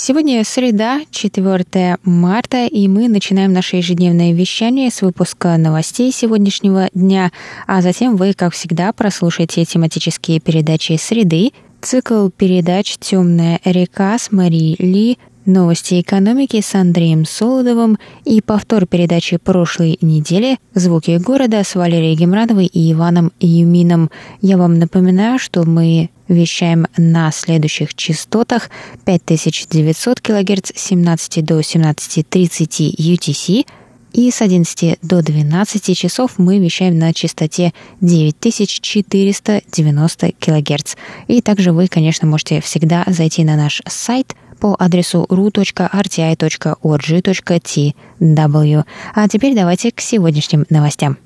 Сегодня среда, 4 марта, и мы начинаем наше ежедневное вещание с выпуска новостей сегодняшнего дня, а затем вы, как всегда, прослушаете тематические передачи «Среды», цикл передач «Темная река» с Марией Ли, Новости экономики с Андреем Солодовым и повтор передачи прошлой недели «Звуки города» с Валерией Гемрадовой и Иваном Юмином. Я вам напоминаю, что мы вещаем на следующих частотах 5900 кГц с 17 до 17.30 UTC и с 11 до 12 часов мы вещаем на частоте 9490 кГц. И также вы, конечно, можете всегда зайти на наш сайт – по адресу ru.rti.org.tw. А теперь давайте к сегодняшним новостям.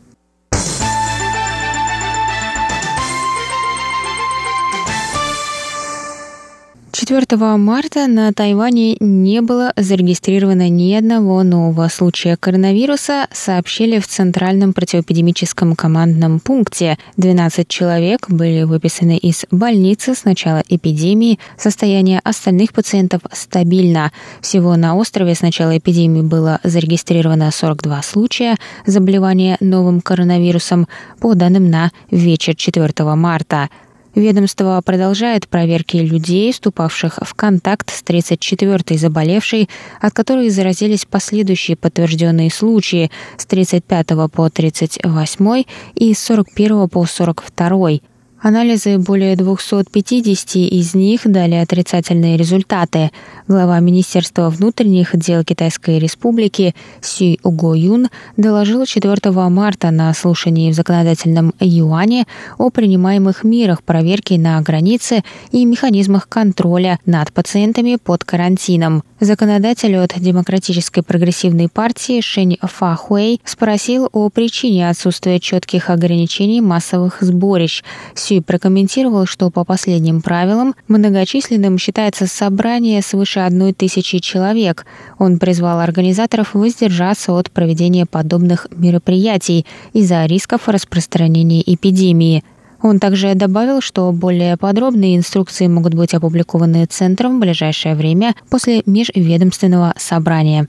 4 марта на Тайване не было зарегистрировано ни одного нового случая коронавируса, сообщили в Центральном противоэпидемическом командном пункте. 12 человек были выписаны из больницы с начала эпидемии. Состояние остальных пациентов стабильно. Всего на острове с начала эпидемии было зарегистрировано 42 случая заболевания новым коронавирусом по данным на вечер 4 марта. Ведомство продолжает проверки людей, вступавших в контакт с 34-й заболевшей, от которой заразились последующие подтвержденные случаи с 35 по 38 и с 41 по 42. Анализы более 250 из них дали отрицательные результаты. Глава Министерства внутренних дел Китайской Республики Си Уго Юн доложил 4 марта на слушании в законодательном юане о принимаемых мерах проверки на границе и механизмах контроля над пациентами под карантином. Законодатель от Демократической прогрессивной партии Шень Фа Хуэй спросил о причине отсутствия четких ограничений массовых сборищ. Сюй прокомментировал, что по последним правилам многочисленным считается собрание свыше одной тысячи человек. Он призвал организаторов воздержаться от проведения подобных мероприятий из-за рисков распространения эпидемии. Он также добавил, что более подробные инструкции могут быть опубликованы Центром в ближайшее время после межведомственного собрания.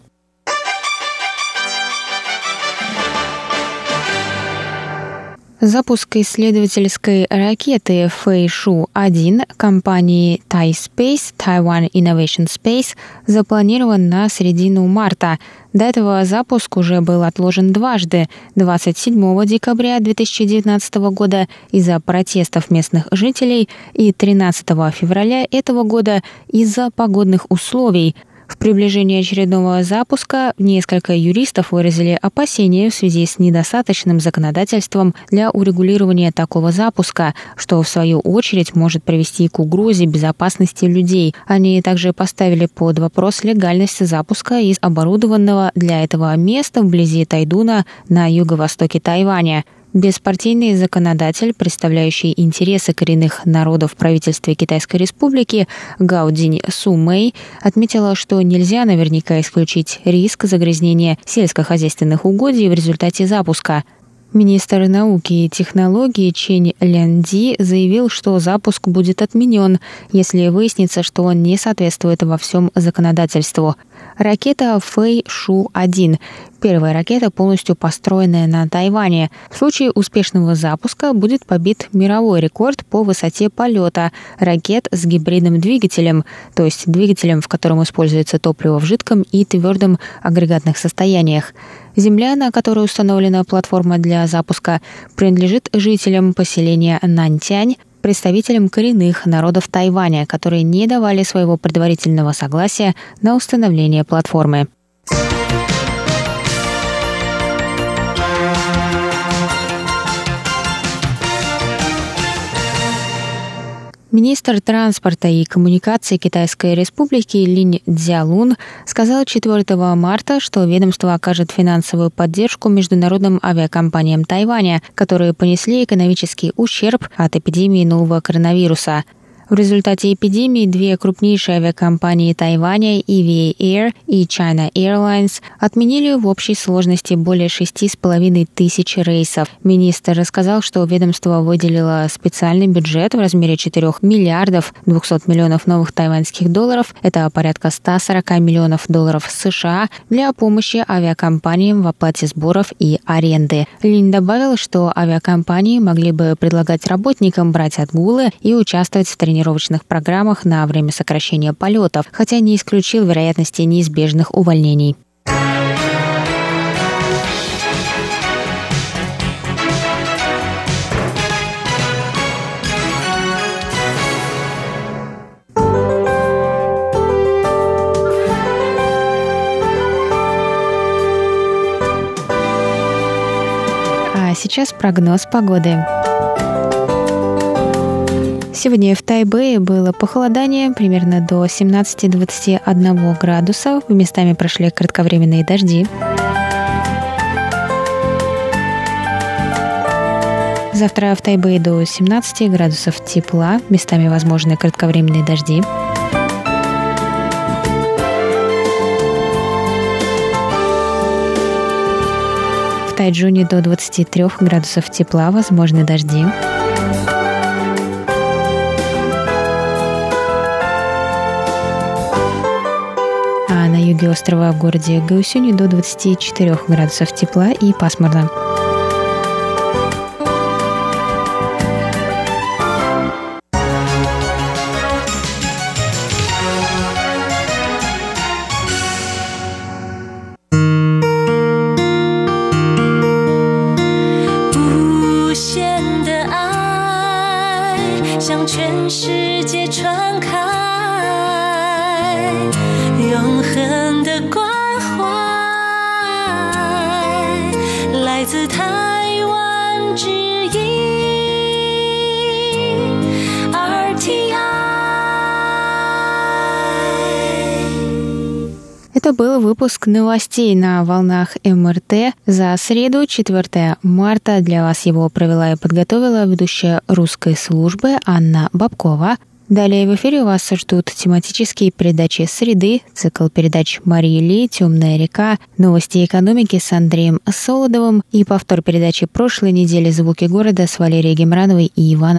Запуск исследовательской ракеты Фэйшу-1 компании Thai Space Taiwan Innovation Space запланирован на середину марта. До этого запуск уже был отложен дважды – 27 декабря 2019 года из-за протестов местных жителей и 13 февраля этого года из-за погодных условий – в приближении очередного запуска несколько юристов выразили опасения в связи с недостаточным законодательством для урегулирования такого запуска, что в свою очередь может привести к угрозе безопасности людей. Они также поставили под вопрос легальность запуска из оборудованного для этого места вблизи Тайдуна на юго-востоке Тайваня. Беспартийный законодатель, представляющий интересы коренных народов в правительстве Китайской Республики Гаудинь Су Мэй, отметила, что нельзя наверняка исключить риск загрязнения сельскохозяйственных угодий в результате запуска. Министр науки и технологий Чень Лянди заявил, что запуск будет отменен, если выяснится, что он не соответствует во всем законодательству. Ракета Фэй Шу-1 первая ракета, полностью построенная на Тайване. В случае успешного запуска будет побит мировой рекорд по высоте полета ракет с гибридным двигателем, то есть двигателем, в котором используется топливо в жидком и твердом агрегатных состояниях. Земля, на которой установлена платформа для запуска, принадлежит жителям поселения Нантянь, представителям коренных народов Тайваня, которые не давали своего предварительного согласия на установление платформы. Министр транспорта и коммуникации Китайской Республики Линь Цзялун сказал 4 марта, что ведомство окажет финансовую поддержку международным авиакомпаниям Тайваня, которые понесли экономический ущерб от эпидемии нового коронавируса – в результате эпидемии две крупнейшие авиакомпании Тайваня, EVA Air и China Airlines, отменили в общей сложности более шести с половиной тысяч рейсов. Министр рассказал, что ведомство выделило специальный бюджет в размере 4 миллиардов 200 миллионов новых тайваньских долларов, это порядка 140 миллионов долларов США, для помощи авиакомпаниям в оплате сборов и аренды. Линь добавил, что авиакомпании могли бы предлагать работникам брать отгулы и участвовать в тренировках тренировочных программах на время сокращения полетов, хотя не исключил вероятности неизбежных увольнений. А сейчас прогноз погоды. Сегодня в Тайбэе было похолодание примерно до 17-21 градусов. Местами прошли кратковременные дожди. Завтра в Тайбэе до 17 градусов тепла, местами возможны кратковременные дожди. В Тайджуне до 23 градусов тепла, возможны дожди. Юге острова в городе Гаусюни до 24 градусов тепла и пасмурно. Это был выпуск новостей на волнах МРТ за среду, 4 марта. Для вас его провела и подготовила ведущая русской службы Анна Бабкова. Далее в эфире вас ждут тематические передачи «Среды», цикл передач Марии Ли, «Темная река», новости экономики с Андреем Солодовым и повтор передачи прошлой недели «Звуки города» с Валерией Гемрановой и Иваном